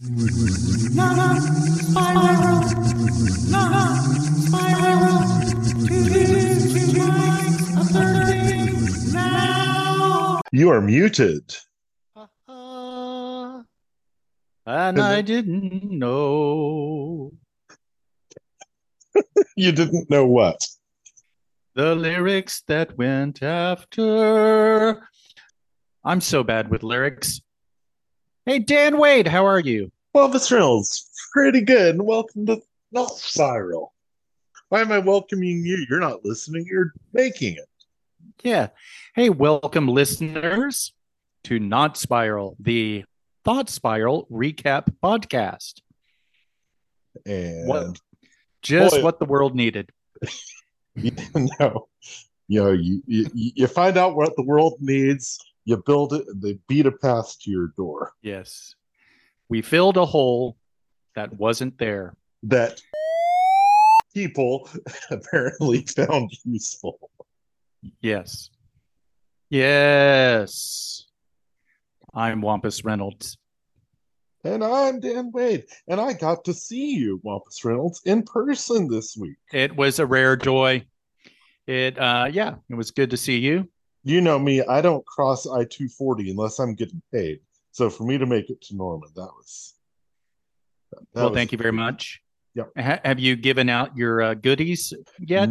You are muted. Uh, and I didn't know You didn't know what. the lyrics that went after. I'm so bad with lyrics. Hey, Dan Wade, how are you? Well, this Reynolds, pretty good. And welcome to Not Spiral. Why am I welcoming you? You're not listening, you're making it. Yeah. Hey, welcome, listeners, to Not Spiral, the Thought Spiral recap podcast. And What? Just Boy. what the world needed. you know, you know, you, you you find out what the world needs, you build it, and they beat a path to your door. Yes. We filled a hole that wasn't there. That people apparently found useful. Yes. Yes. I'm Wampus Reynolds. And I'm Dan Wade, and I got to see you, Wampus Reynolds, in person this week. It was a rare joy. It uh yeah, it was good to see you. You know me, I don't cross I 240 unless I'm getting paid. So for me to make it to Norman, that was. that well, was- thank you very much. Yep. Ha- have you given out your uh, goodies yet?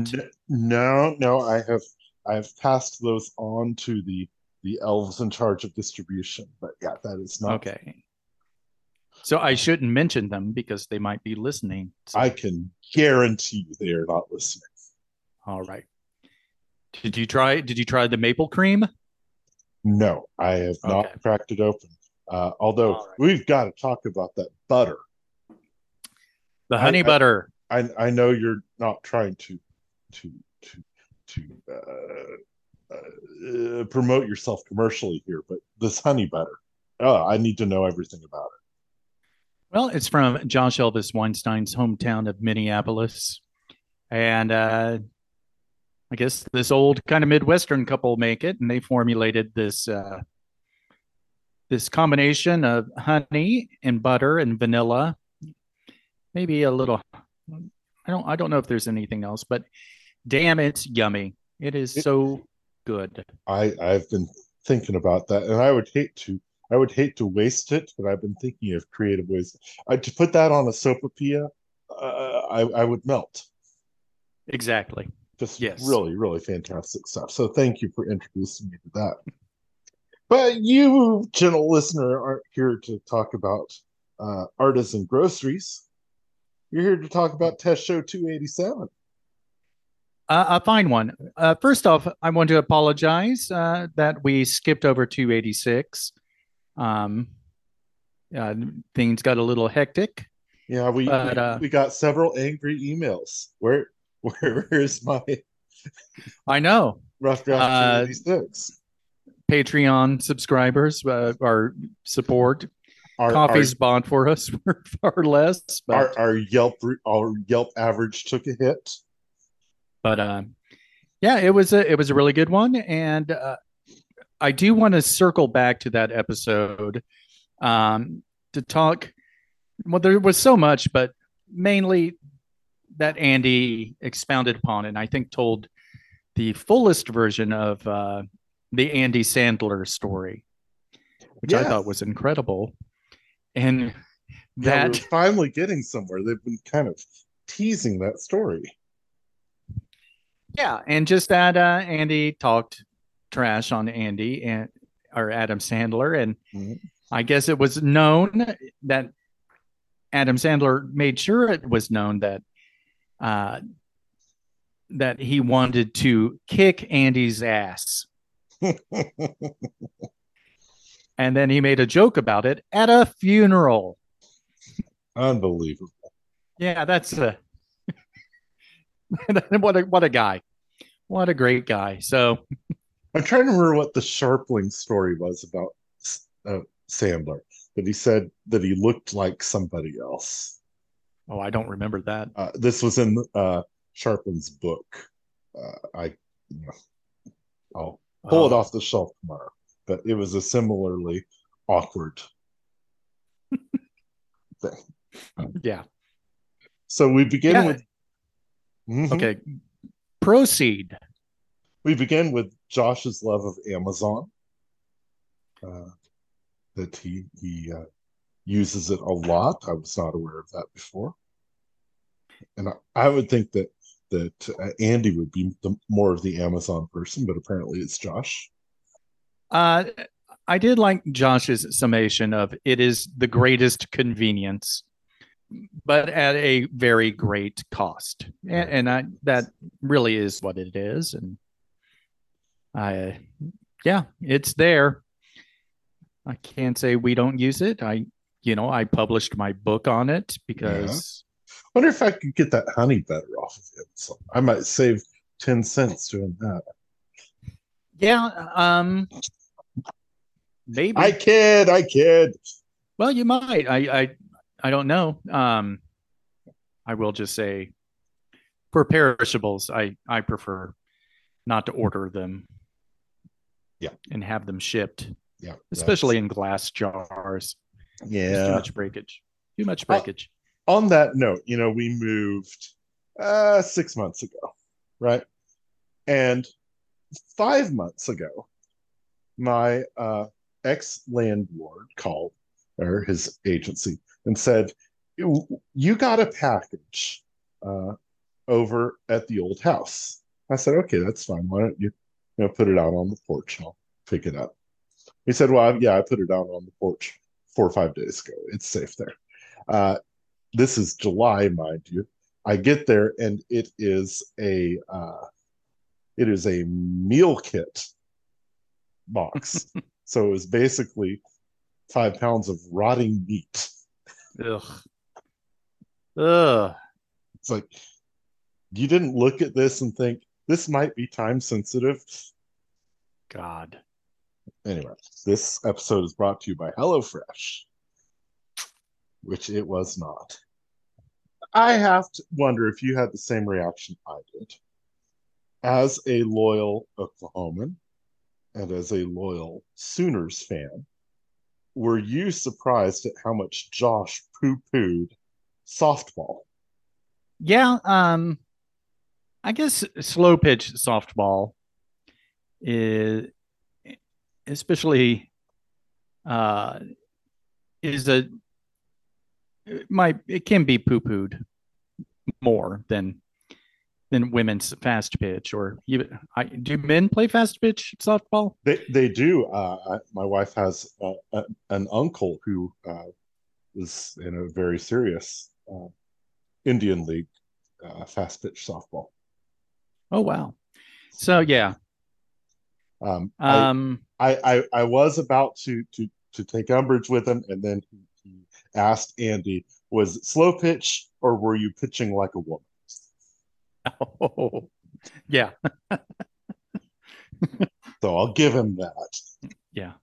No, no, I have I've passed those on to the the elves in charge of distribution. But yeah, that is not. Okay. So I shouldn't mention them because they might be listening. So- I can guarantee you they are not listening. all right. Did you try did you try the maple cream? No, I have not Okay. cracked it open. Uh, although right. we've got to talk about that butter. The honey I- butter. I I know you're not trying to to to to uh, uh, promote yourself commercially here, but this honey butter, oh, I need to know everything about it. Well, it's from Josh Elvis Weinstein's hometown of Minneapolis. And uh, I guess this old kind of Midwestern couple make it, and they formulated this uh, this combination of honey and butter and vanilla. Maybe a little. I don't. I don't know if there's anything else, but damn, it's yummy. It is so good. I I've been thinking about that, and I would hate to I would hate to waste it, but I've been thinking of creative ways. I, to put that on a sopapilla, uh, I I would melt. Exactly. Just Yes. really, really fantastic stuff. So thank you for introducing me to that. But you, gentle listener, aren't here to talk about uh, artisan groceries. You're here to talk about Test Show 287. Uh, a fine one. Uh, first off, I want to apologize uh, that we skipped over 286. Um, uh, things got a little hectic. Yeah, we But, we, uh, we got several angry emails. Where where is my I know rough draft Uh, 286? Patreon subscribers uh, our support Our, coffee's bond for us were far less, our, but, our, our Yelp our Yelp average took a hit. but uh, yeah, it was a it was a really good one, and uh, I do want to circle back to that episode um, to talk. Well, there was so much, but mainly that Andy expounded upon, and I think told the fullest version of uh, the Andy Sandler story, which I thought was incredible. And Yeah, that we're finally getting somewhere. They've been kind of teasing that story. Yeah, and just that uh, Andy talked trash on Andy and or Adam Sandler, and Mhm. I guess it was known that Adam Sandler made sure it was known that uh, that he wanted to kick Andy's ass, and then he made a joke about it at a funeral. Unbelievable. Yeah, that's a what a what a guy, what a great guy. So I'm trying to remember what the Scharpling story was about uh, Sandler. That he said that he looked like somebody else. Oh, I don't remember that. Uh, this was in uh, Scharpling's book. Uh, I, you know, I'll pull it Oh, off the shelf tomorrow. But it was a similarly awkward thing. Yeah. So we begin Yeah. with Mhm. Okay. Proceed. We begin with Josh's love of Amazon. Uh, that he he uh, uses it a lot. I was not aware of that before, and I, I would think that that uh, Andy would be the, more of the Amazon person, but apparently it's Josh. Uh, I did like Josh's summation of it is the greatest convenience, but at a very great cost, and, and I, that really is what it is. And I, yeah, it's there. I can't say we don't use it. I, you know, I published my book on it because Wonder if I could get that honey better off of Amazon. I might save ten cents doing that. yeah, um, maybe. I kid, I kid. Well, you might. I I I don't know. Um I will just say for perishables, I I prefer not to order them. Yeah. And have them shipped, Yeah, especially in glass jars. That's- There's yeah. Too much breakage. Too much Oh. breakage. on that note, you know, we moved uh six months ago, right? And five months ago, my uh ex landlord called or his agency and said, You got a package uh over at the old house. I said, Okay, that's fine. Why don't you, you know, put it out on the porch and I'll pick it up. He said, Well, yeah, I put it out on the porch four or five days ago. It's safe there. Uh, this is July, mind you. I get there and it is a uh, it is a meal kit box. so it was basically five pounds of rotting meat. Ugh. Ugh. It's like you didn't look at this and think this might be time sensitive. God. Anyway, this episode is brought to you by HelloFresh, which it was not. I have to wonder if you had the same reaction I did. As a loyal Oklahoman and as a loyal Sooners fan, were you surprised at how much Josh poo pooed softball? Yeah, um I guess slow pitch softball is especially uh is a it might it can be poo-pooed more than than women's fast pitch or even I do men play fast pitch softball? They they do. Uh, I, my wife has uh, a, an uncle who uh, was in a very serious uh, Indian League uh, fast pitch softball. Oh wow. So yeah. Um, I, Um I, I I was about to to to take umbrage with him, and then he, he asked Andy, "Was it slow pitch or were you pitching like a woman?" oh, yeah. So I'll give him that. Yeah.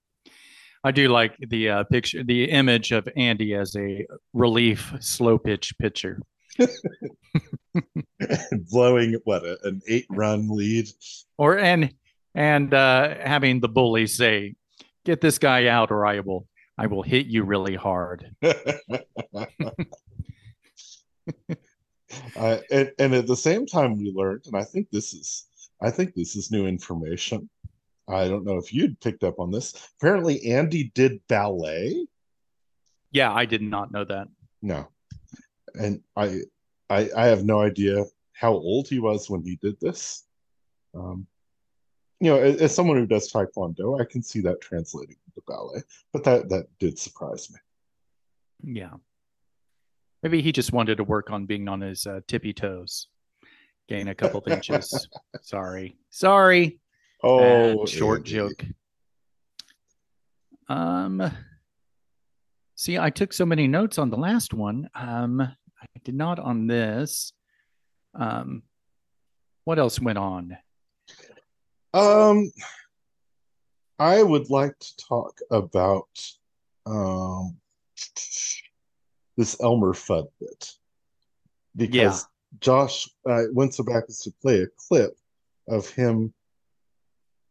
I do like the uh, picture, the image of Andy as a relief slow pitch pitcher. Blowing what a, an eight run lead. Or and and uh, having the bully say, "Get this guy out, or I will I will hit you really hard." uh, and, and at the same time we learned and i think this is i think this is new information. I don't know if you'd picked up on this. Apparently andy did ballet. Yeah, I did not know that. no. And i i i have no idea how old he was when he did this. Um you know as, as someone who does taekwondo i can see that translating into ballet but that that did surprise me Yeah. Maybe he just wanted to work on being on his uh, tippy toes, gain a couple of inches. Sorry, sorry. oh short Andy. joke. Um, see, I took so many notes on the last one. Um, I did not on this. Um, what else went on? Um, I would like to talk about um this Elmer Fudd bit because Yeah. Josh uh, went so back as to play a clip of him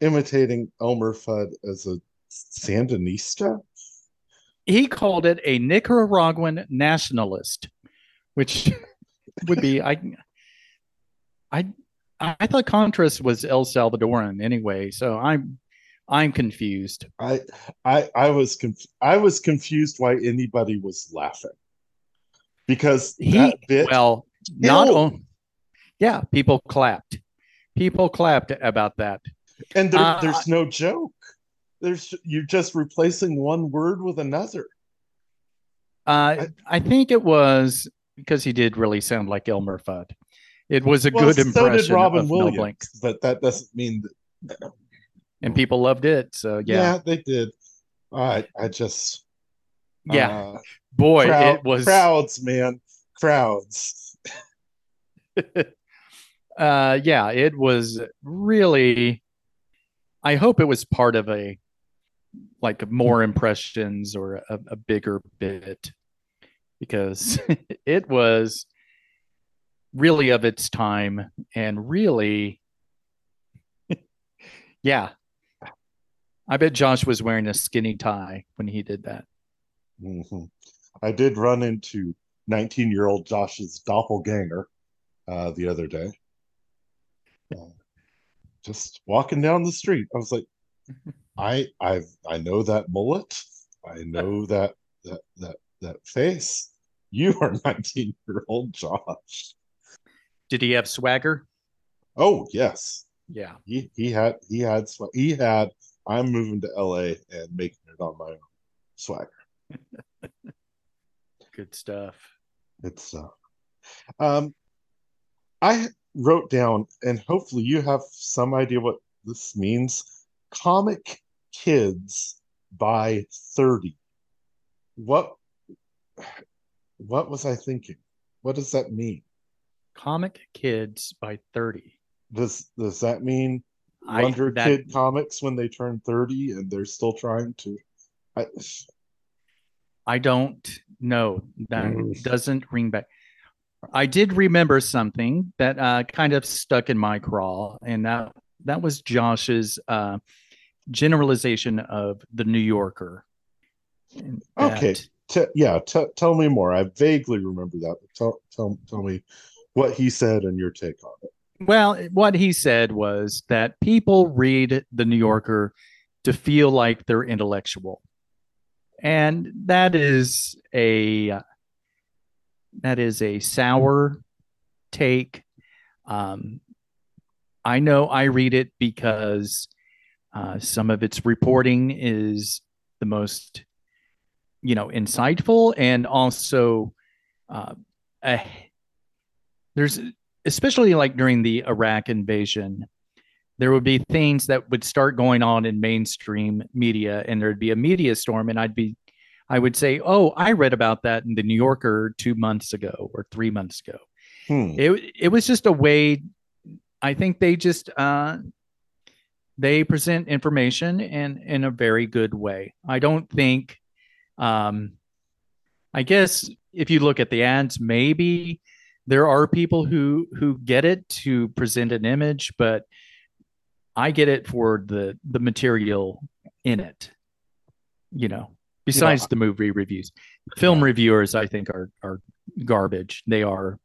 imitating Elmer Fudd as a Sandinista. he called it a Nicaraguan nationalist, which would be I I I thought Contras was El Salvadoran anyway, so I'm I'm confused. I I I was conf- I was confused why anybody was laughing because he that bit well not on yeah people clapped people clapped about that and there, Uh, there's no joke. There's you're just replacing one word with another. uh, I think it was because he did really sound like Elmer Fudd. It was a Well, good so impression did Robin Williams, but that doesn't mean that. and people loved it. So Yeah, yeah, they did. I I just yeah, uh, boy, crowd- it was. crowds, man, crowds. uh, yeah, it was really. I hope it was part of a like more impressions or a, a bigger bit because it was really of its time and really yeah i bet josh was wearing a skinny tie when he did that Mhm. I did run into 19 year old Josh's doppelganger uh, the other day. Uh, just walking down the street, I was like, I I I know that mullet. I know that that that that face. You are 19 year old Josh. Did he have swagger Oh yes, yeah he he had he had swa- he had. I'm moving to LA and making it on my own swagger. good stuff It's uh, um, I wrote down, and hopefully you have some idea what this means. Comic kids by thirty. What? What was I thinking? What does that mean? Comic kids by 30 Does does that mean I- Wonder that- Kid comics when they turn thirty and they're still trying to? I, I don't know. That Mm. doesn't ring back. I did remember something that uh, kind of stuck in my craw, and that that was Josh's uh, generalization of the New Yorker. Okay. T- yeah, t- tell me more. I vaguely remember that. Tell tell tell me what he said and your take on it. Well, what he said was that people read the New Yorker to feel like they're intellectual. And that is a that is a sour take. Um, I know I read it because uh, some of its reporting is the most, you know, insightful, and also uh, a, there's especially like during the Iraq invasion, there would be things that would start going on in mainstream media, and there'd be a media storm, and I'd be, I would say, "Oh, I read about that in the New Yorker two months ago or three months ago." Hmm. It it was just a way. I think they just uh, they present information in in a very good way. I don't think. Um, I guess if you look at the ads, maybe there are people who who get it to present an image, but I get it for the the material in it. You know, besides the movie reviews, film Yeah. reviewers I think are are garbage. They are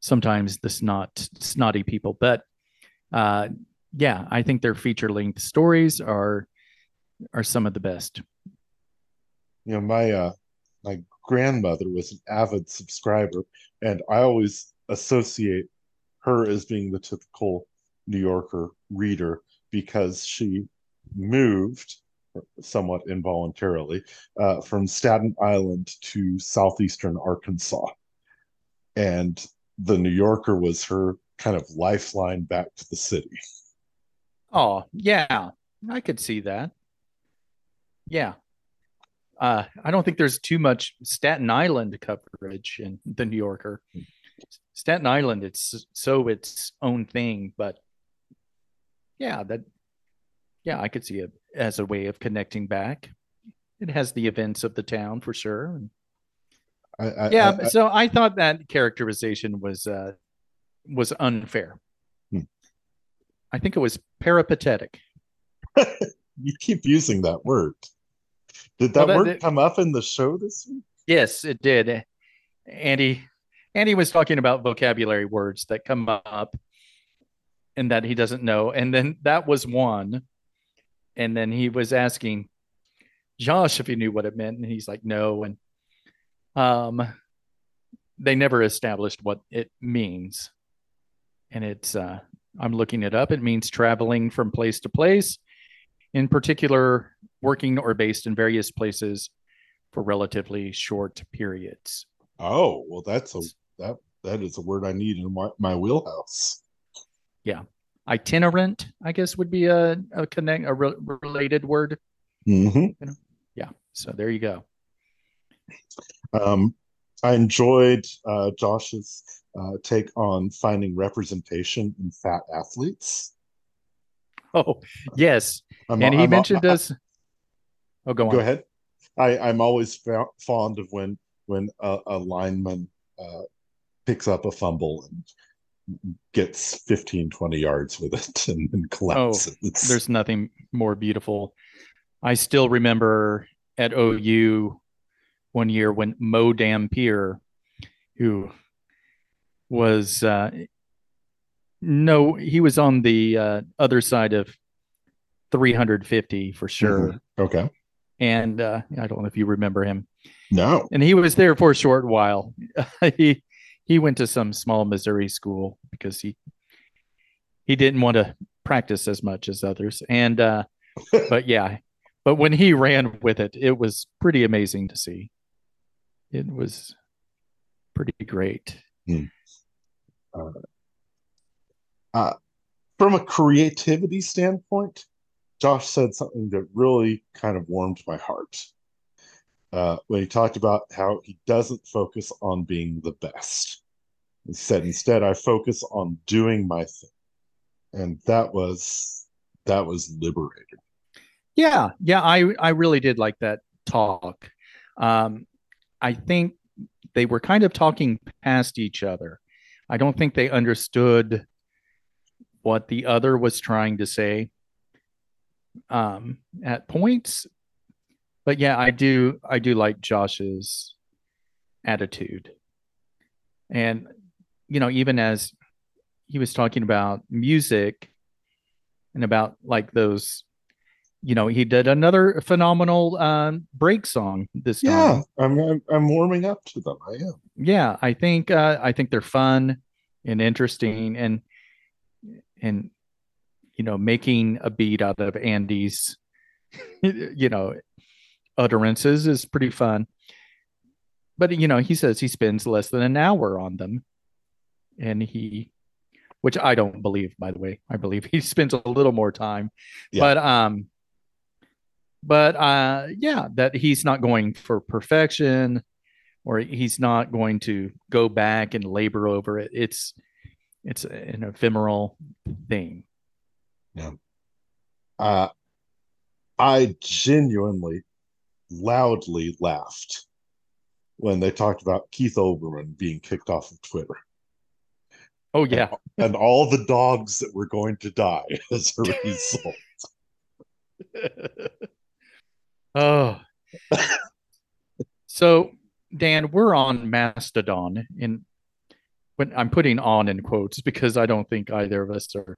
sometimes the snot snotty people, but uh, yeah, I think their feature length stories are are some of the best. You know, my uh my grandmother was an avid subscriber, and I always associate her as being the typical New Yorker reader because she moved somewhat involuntarily uh, from Staten Island to southeastern Arkansas. And the New Yorker was her kind of lifeline back to the city. Oh, yeah. I could see that. Yeah. Uh, I don't think there's too much Staten Island coverage in the New Yorker. Staten Island, it's so its own thing, but yeah, that yeah, I could see it as a way of connecting back. It has the events of the town for sure. I, I, yeah, I- so I thought that characterization was uh was unfair. Hmm. I think it was peripatetic. you keep using that word. Did that, well, that word come up in the show this week? Yes, it did. Andy Andy was talking about vocabulary words that come up and that he doesn't know. And then that was one. And then he was asking Josh if he knew what it meant. And he's like, no. And um they never established what it means. And it's uh I'm looking it up. It means traveling from place to place, in particular, working or based in various places for relatively short periods. Oh, well, that's a that that is a word I need in my, my wheelhouse. Yeah, itinerant, I guess, would be a a connect a re- related word. Mm-hmm. You know? Yeah. So there you go. Um, I enjoyed uh, Josh's uh, take on finding representation in fat athletes. Oh yes, I'm, and he I'm, mentioned I'm, us. Oh, go on. Go ahead. I, I'm always fond of when when a, a lineman uh, picks up a fumble and gets 15, 20 yards with it and, and collapses. Oh, there's nothing more beautiful. I still remember at OU one year when Mo Dampier, who was uh, no, he was on the uh, other side of 350 for sure. Mm-hmm. Okay. And uh, I don't know if you remember him. No. And he was there for a short while. he he went to some small Missouri school because he he didn't want to practice as much as others. And uh, but yeah, but when he ran with it, it was pretty amazing to see. It was pretty great. Hmm. Uh, uh, from a creativity standpoint, Josh said something that really kind of warmed my heart uh, when he talked about how he doesn't focus on being the best. He said, instead, I focus on doing my thing. And that was that was liberating. Yeah, yeah, I I really did like that talk. Um, I think they were kind of talking past each other. I don't think they understood what the other was trying to say um, at points. But yeah, I do I do like Josh's attitude. And you know, even as he was talking about music and about like those you know, he did another phenomenal um, break song this time. Yeah, I'm, I'm, I'm warming up to them. I am. Yeah, I think uh, I think they're fun and interesting, and and you know, making a beat out of Andy's, you know, utterances is pretty fun. But you know, he says he spends less than an hour on them, and he which I don't believe, by the way. I believe he spends a little more time. Yeah. But um but uh, yeah, that he's not going for perfection, or he's not going to go back and labor over it. It's it's an ephemeral thing. Yeah. Uh, I genuinely, loudly laughed when they talked about Keith Olbermann being kicked off of Twitter. Oh yeah, and, and all the dogs that were going to die as a result. Oh. so, Dan, we're on Mastodon, and when I'm putting on in quotes because I don't think either of us are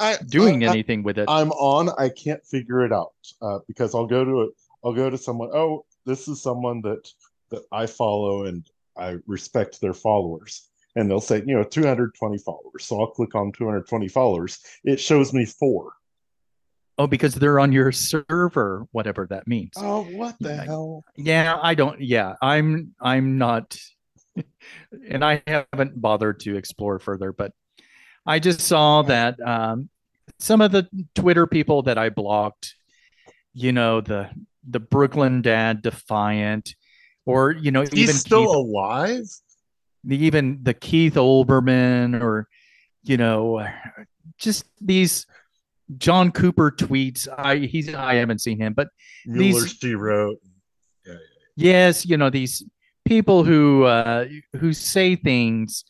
I, doing I, anything with it. I'm on. I can't figure it out uh, because I'll go to it. I'll go to someone. Oh, this is someone that that I follow and I respect their followers. And they'll say, you know, 220 followers. So I'll click on 220 followers. It shows me four. Oh, because they're on your server, whatever that means. Oh, what the yeah, hell? Yeah, I don't. Yeah, I'm. I'm not, and I haven't bothered to explore further. But I just saw that um, some of the Twitter people that I blocked, you know, the the Brooklyn Dad Defiant, or you know, he's even still Keith, alive. The, even the Keith Olbermann, or you know, just these John Cooper tweets. I he's I haven't seen him, but Mueller these, she wrote. Yeah, yeah, Yes, you know these people who uh, who say things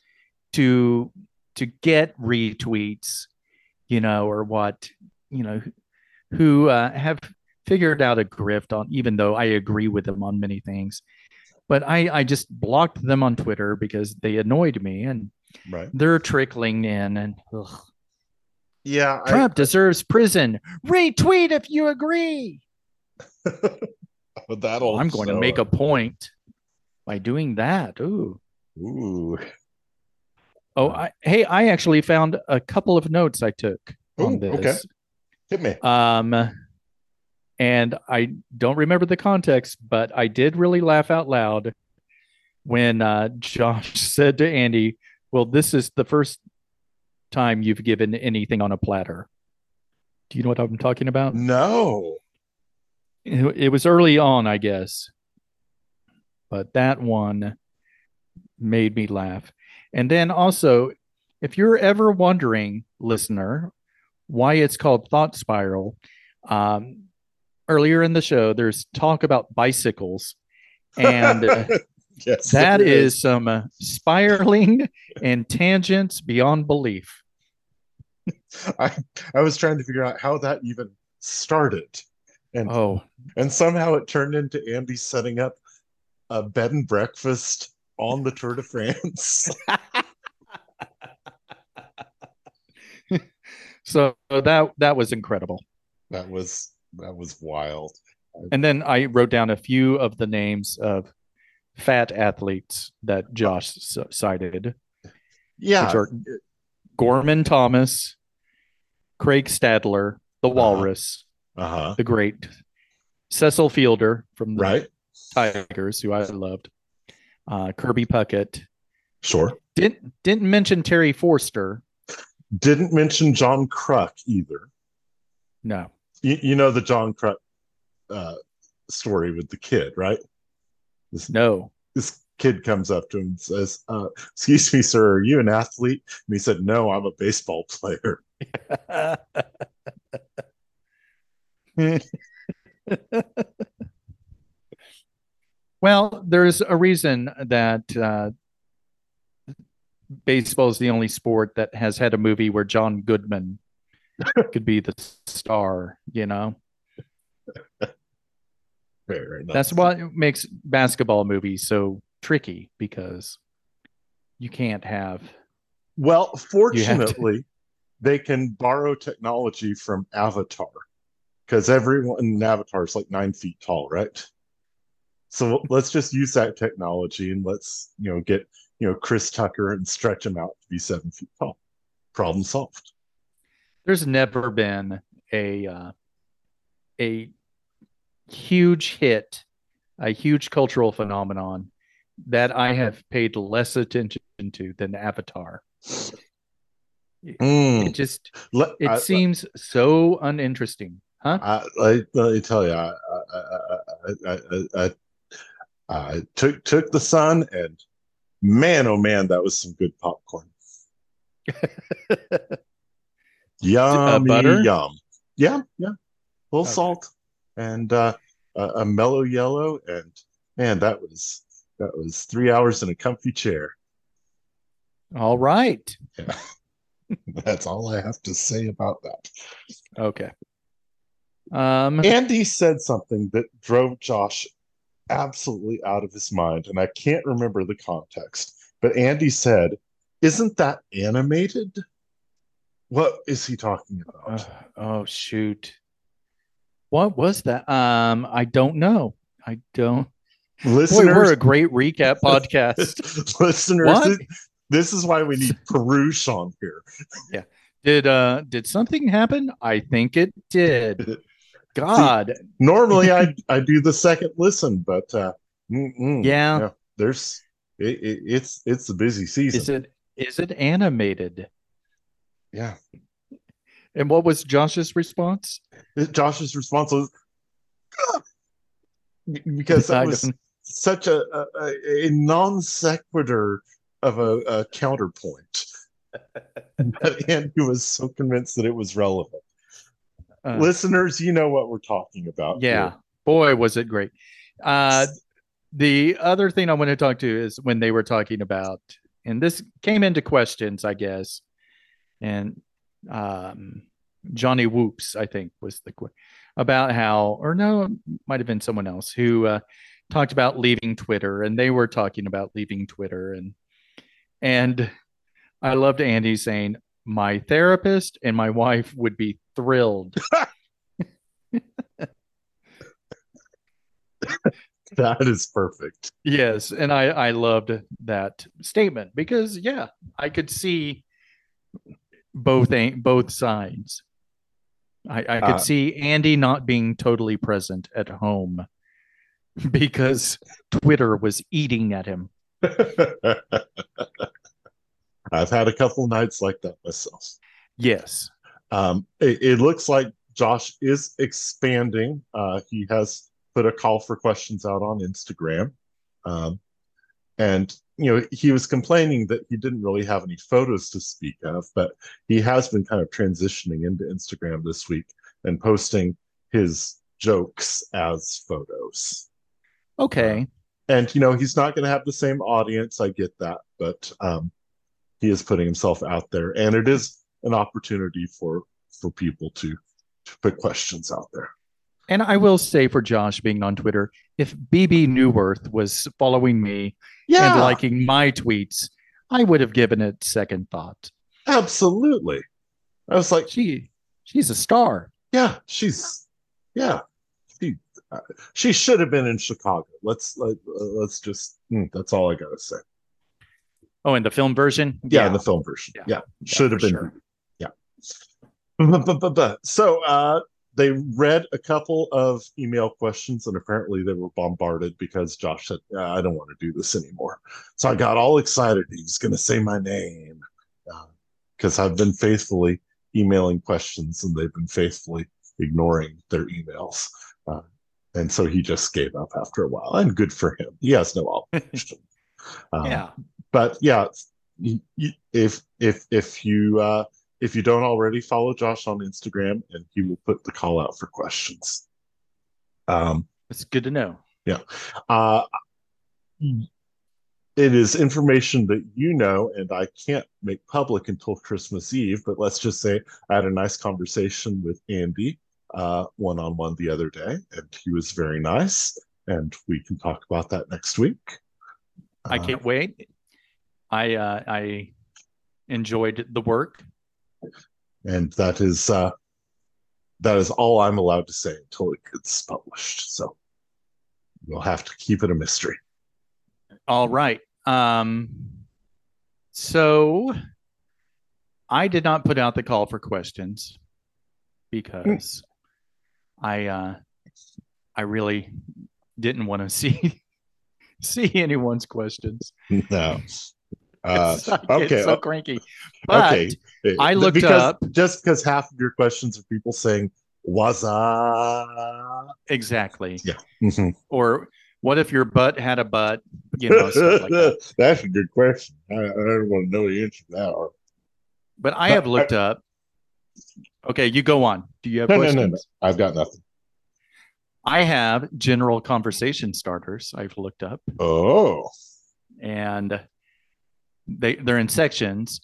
to to get retweets, you know, or what you know, who uh, have figured out a grift on, even though I agree with them on many things. But I, I just blocked them on Twitter because they annoyed me and Right. they're trickling in and ugh. Yeah. I- Trump deserves prison. Retweet if you agree. But that'll. I'm going to make a point by doing that. Ooh. Ooh. Oh, I, hey, I actually found a couple of notes I took on this. okay. Hit me. Um, and I don't remember the context, but I did really laugh out loud when uh, Josh said to Andy, "Well, this is the first time you've given anything on a platter." Do you know what I'm talking about? No. It was early on, I guess, but that one made me laugh. And then also, if you're ever wondering, listener, why it's called Thought Spiral, um, earlier in the show, there's talk about bicycles, and uh, yes. that there is some uh, spiraling and tangents beyond belief. I, I was trying to figure out how that even started. And Oh, and somehow it turned into Andy setting up a bed and breakfast on the Tour de France. so that that was incredible. that was that was wild. And then I wrote down a few of the names of fat athletes that Josh cited, Yeah. which are Gorman Thomas, Craig Stadler, the Walrus, Uh-huh. the Great, Cecil Fielder from the Right. Tigers, who I loved, uh, Kirby Puckett. Sure. Didn't didn't mention Terry Forster. Didn't mention John Kruk either. No. You, you know the John Kruk uh, story with the kid, right? This No. this kid comes up to him and says, uh, "Excuse me, sir, are you an athlete?" And he said, "No, I'm a baseball player." well, there's a reason that uh, baseball is the only sport that has had a movie where John Goodman could be the star. You know, enough. that's what makes basketball movies so tricky because you can't have. Well, have to- fortunately, they can borrow technology from Avatar because everyone in Avatar is like nine feet tall, right? So let's just use that technology and let's, you know, get, you know, Chris Tucker and stretch him out to be seven feet tall. Problem solved. There's never been a uh, a huge hit, a huge cultural phenomenon that I have paid less attention to than Avatar. Mm. It just Let- it I, seems so uninteresting, huh? I, I, let me tell you, I, I, I, I took took the son and man, oh man, that was some good popcorn. Yummy, butter? yum. Yeah, yeah. A little Okay. salt and uh, a, a mellow yellow, and man, that was that was three hours in a comfy chair. All right. Yeah. That's all I have to say about that. Okay. Um Andy said something that drove Josh absolutely out of his mind, and I can't remember the context. But Andy said, "Isn't that animated?" What is he talking about? uh, oh shoot. What was that? Um I don't know. I don't Boy, listeners, we're a great recap podcast. listeners, What? this, this is why we need Perush on here. Yeah. Did uh did something happen? I think it did. God. Normally, I I do the second listen, but uh, mm-mm, Yeah. there's it, it, it's it's the busy season. Is it is it animated? yeah. And what was Josh's response? Josh's response was "Ah!" Because I that was such a, a, a- non sequitur of a, a counterpoint. but Andy was so convinced that it was relevant. Uh, Listeners, you know what we're talking about. yeah. Boy, was it great. Uh the other thing I want to talk to is when they were talking about, and this came into questions, I guess, and um, Johnny Whoops, I think, was the about how, or no, it might have been someone else who uh, talked about leaving Twitter, and they were talking about leaving Twitter, and and I loved Andy saying, "My therapist and my wife would be thrilled." that is perfect. Yes, and I I loved that statement because yeah, I could see both both sides. I, I could uh, see Andy not being totally present at home because Twitter was eating at him. I've had a couple nights like that myself. Yes. Um, it, it, looks like Josh is expanding. Uh, he has put a call for questions out on Instagram. Um, and, you know, he was complaining that he didn't really have any photos to speak of, but he has been kind of transitioning into Instagram this week and posting his jokes as photos. Okay. Uh, and, you know, he's not going to have the same audience. I get that. But um, he is putting himself out there. And it is an opportunity for for people to to put questions out there. And I will say for Josh being on Twitter, if Bebe Neuwirth was following me yeah. and liking my tweets, I would have given it second thought. Absolutely. I was like, she she's a star. Yeah, she's yeah. She uh, she should have been in Chicago. Let's let, uh, let's just mm, that's all I got to say. Oh, in the film version? Yeah, yeah. in the film version. Yeah, yeah. should have been. Sure. Yeah. So uh, they read a couple of email questions and apparently they were bombarded because Josh said, I don't want to do this anymore. So I got all excited. He was going to say my name because uh, I've been faithfully emailing questions and they've been faithfully ignoring their emails. Uh, and so he just gave up after a while and good for him. He has no obligation. um, yeah. But yeah, if, if, if you, uh, if you don't already follow Josh on Instagram, and he will put the call out for questions. Um, it's good to know. Yeah. Uh, it is information that you know, and I can't make public until Christmas Eve. But let's just say I had a nice conversation with Andy one on one the other day, and he was very nice. And we can talk about that next week. I can't uh, wait. I uh, I enjoyed the work and that is uh, that is all I'm allowed to say until it gets published. So we'll have to keep it a mystery. All right. Um, so I did not put out the call for questions because. I uh, I really didn't want to see see anyone's questions. No. Uh, okay. so cranky. But okay. I looked because, up just because half of your questions are people saying "was exactly. Yeah. Mm-hmm. Or what if your butt had a butt? You know, like that. that's a good question. I, I don't want to know the answer to that. But I have looked I, up. Okay, you go on. Do you have no, questions? No, no, no. I've got nothing. I have general conversation starters. I've looked up. Oh. And they they're in sections.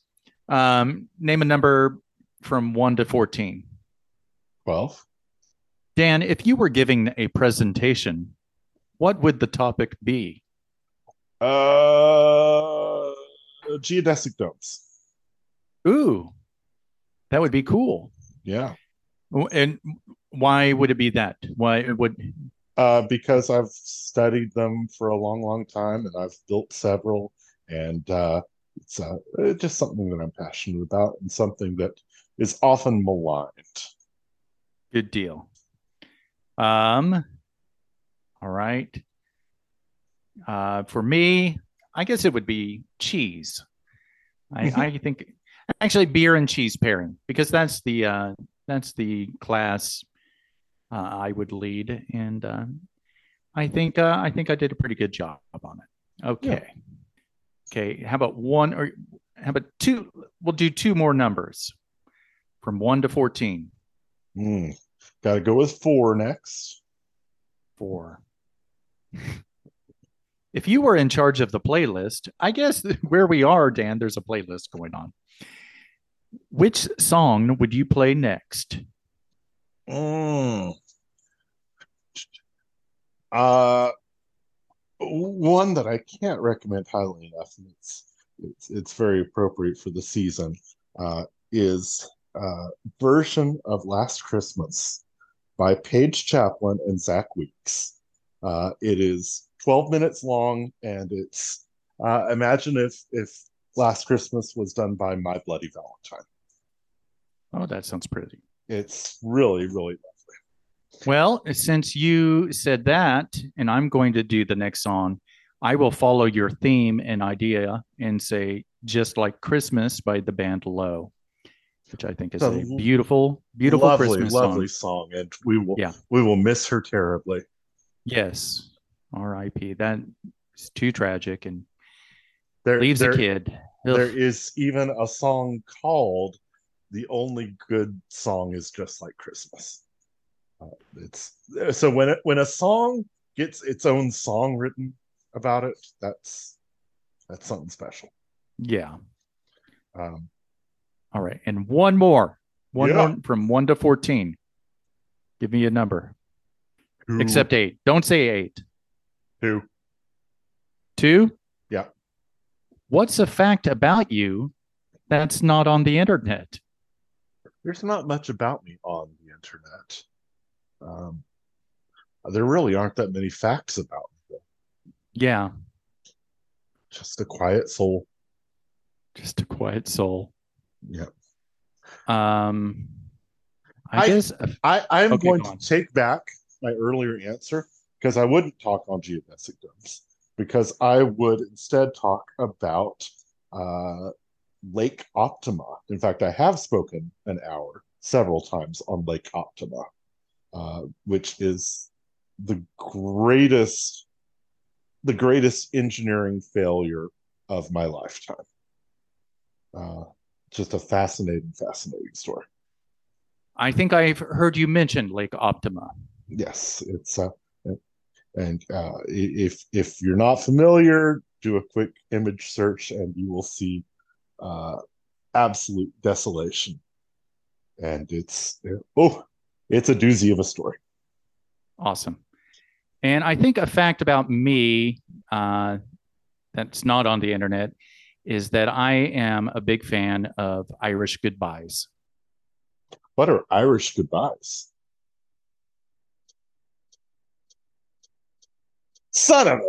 Um, name a number from one to fourteen. Twelve. Dan, if you were giving a presentation, what would the topic be? Uh, geodesic domes. Ooh, that would be cool. Yeah. And why would it be that? Why it would? Uh, because I've studied them for a long, long time, and I've built several, and uh, it's uh, just something that I'm passionate about and something that is often maligned. Good deal. Um, all right. Uh, for me, I guess it would be cheese. I, mm-hmm. I think actually beer and cheese pairing because that's the uh, that's the class uh, I would lead, and uh, I think uh, I think I did a pretty good job on it. Okay. Yeah. Okay, how about one or how about two? We'll do two more numbers from one to 14. Mm, Got to go with four next. Four. if you were in charge of the playlist, I guess where we are, Dan, there's a playlist going on. Which song would you play next? Mm, Uh, one that I can't recommend highly enough, and it's it's, it's very appropriate for the season, uh, is a version of Last Christmas by Paige Chaplin and Zach Weeks. Uh, it is 12 minutes long, and it's uh, imagine if if Last Christmas was done by My Bloody Valentine. Oh, that sounds pretty. It's really, really. Well, since you said that, and I'm going to do the next song, I will follow your theme and idea and say just like Christmas by the band Low, which I think is a beautiful, beautiful lovely, Christmas lovely song. song, and we will Yeah. we will miss her terribly. Yes. R.I.P. That is too tragic and There, leaves there, a kid. Ugh. There is even a song called "The Only Good Song Is Just Like Christmas." It's so when it, when a song gets its own song written about it, that's that's something special. Yeah. Um, All right. And one more. One Yeah. more from one to 14. Give me a number. who, Except eight. Don't say eight. Two. Two? Yeah. What's a fact about you that's not on the internet? There's not much about me on the internet. Um, there really aren't that many facts about me. Yeah. Just a quiet soul. Just a quiet soul. Yeah. Um, I, I- guess I, I'm Okay, going go to take back my earlier answer because I wouldn't talk on geodesic domes because I would instead talk about uh, Lake Optima. In fact, I have spoken an hour several times on Lake Optima, uh, which is the greatest, the greatest engineering failure of my lifetime. Uh, just a fascinating, fascinating story. I think I've heard you mention Lake Optima. Yes, it's uh, and uh, if if you're not familiar, do a quick image search and you will see uh, absolute desolation. And it's oh, it's a doozy of a story. Awesome. And I think a fact about me uh, that's not on the internet is that I am a big fan of Irish goodbyes. What are Irish goodbyes? Son of a